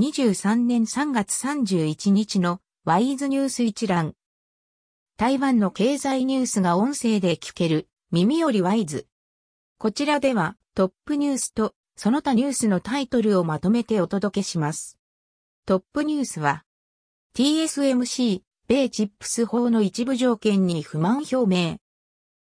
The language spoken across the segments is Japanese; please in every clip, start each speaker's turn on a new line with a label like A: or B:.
A: 23年3月31日のワイズニュース一覧。台湾の経済ニュースが音声で聞ける耳よりワイズ。こちらではトップニュースとその他ニュースのタイトルをまとめてお届けします。トップニュースは TSMC 米チップス法の一部条件に不満表明。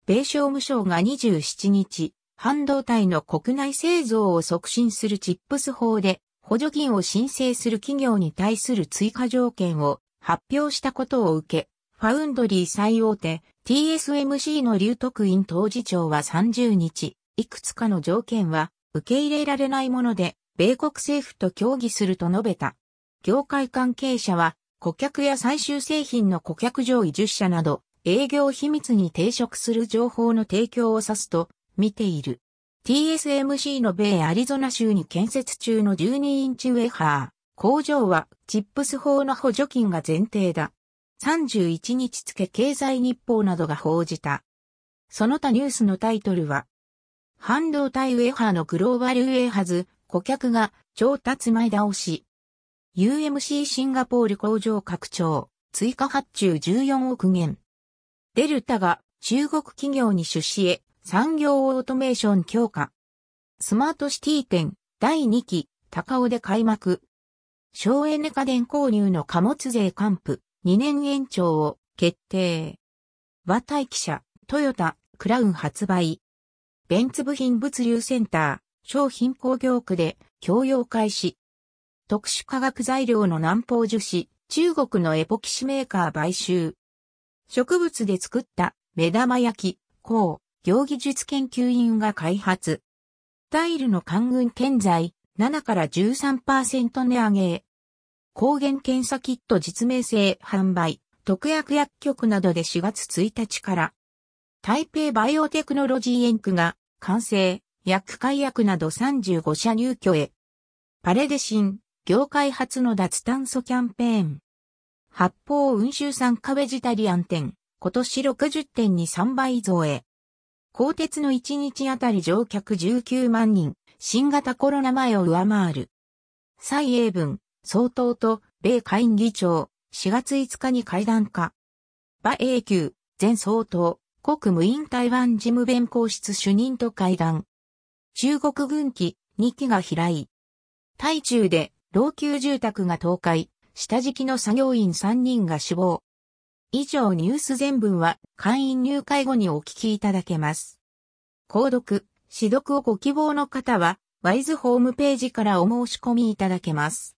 A: 米商務省が27日、半導体の国内製造を促進するチップス法で補助金を申請する企業に対する追加条件を発表したことを受け、ファウンドリー最大手 TSMC の劉徳院当事長は30日、いくつかの条件は受け入れられないもので、米国政府と協議すると述べた。業界関係者は、顧客や最終製品の顧客上位10社など、営業秘密に抵触する情報の提供を指すと見ている。TSMC の米アリゾナ州に建設中の12インチウェハー。工場はチップス法の補助金が前提だ。31日付経済日報などが報じた。その他ニュースのタイトルは、半導体ウェハーのグローバルウェハズ、顧客が調達前倒し。UMC シンガポール工場拡張、追加発注14億元。デルタが中国企業に出資へ産業オートメーション強化。スマートシティ展第2期高尾で開幕。省エネ家電購入の貨物税還付2年延長を決定。和大記者トヨタクラウン発売。ベンツ部品物流センター商品工業区で供用開始。特殊化学材料の南方樹脂中国のエポキシメーカー買収。植物で作った目玉焼き、こう。行技術研究員が開発。タイルの官軍建材7から13%値上げ。抗原検査キット実名制販売、特約薬局などで4月1日から。台北バイオテクノロジーエンクが完成、薬解薬など35社入居へ。パレデシン、業界初の脱炭素キャンペーン。発泡運輸酸化ベジタリアン店、今年60店に3倍増へ。鋼鉄の1日あたり乗客19万人、新型コロナ前を上回る。蔡英文、総統と米下院議長、4月5日に会談か。馬英九、前総統、国務院台湾事務弁公室主任と会談。中国軍機2機が飛来。台中で老朽住宅が倒壊、下敷きの作業員3人が死亡。以上ニュース全文は会員入会後にお聞きいただけます。購読、指読をご希望の方は、ワイズホームページからお申し込みいただけます。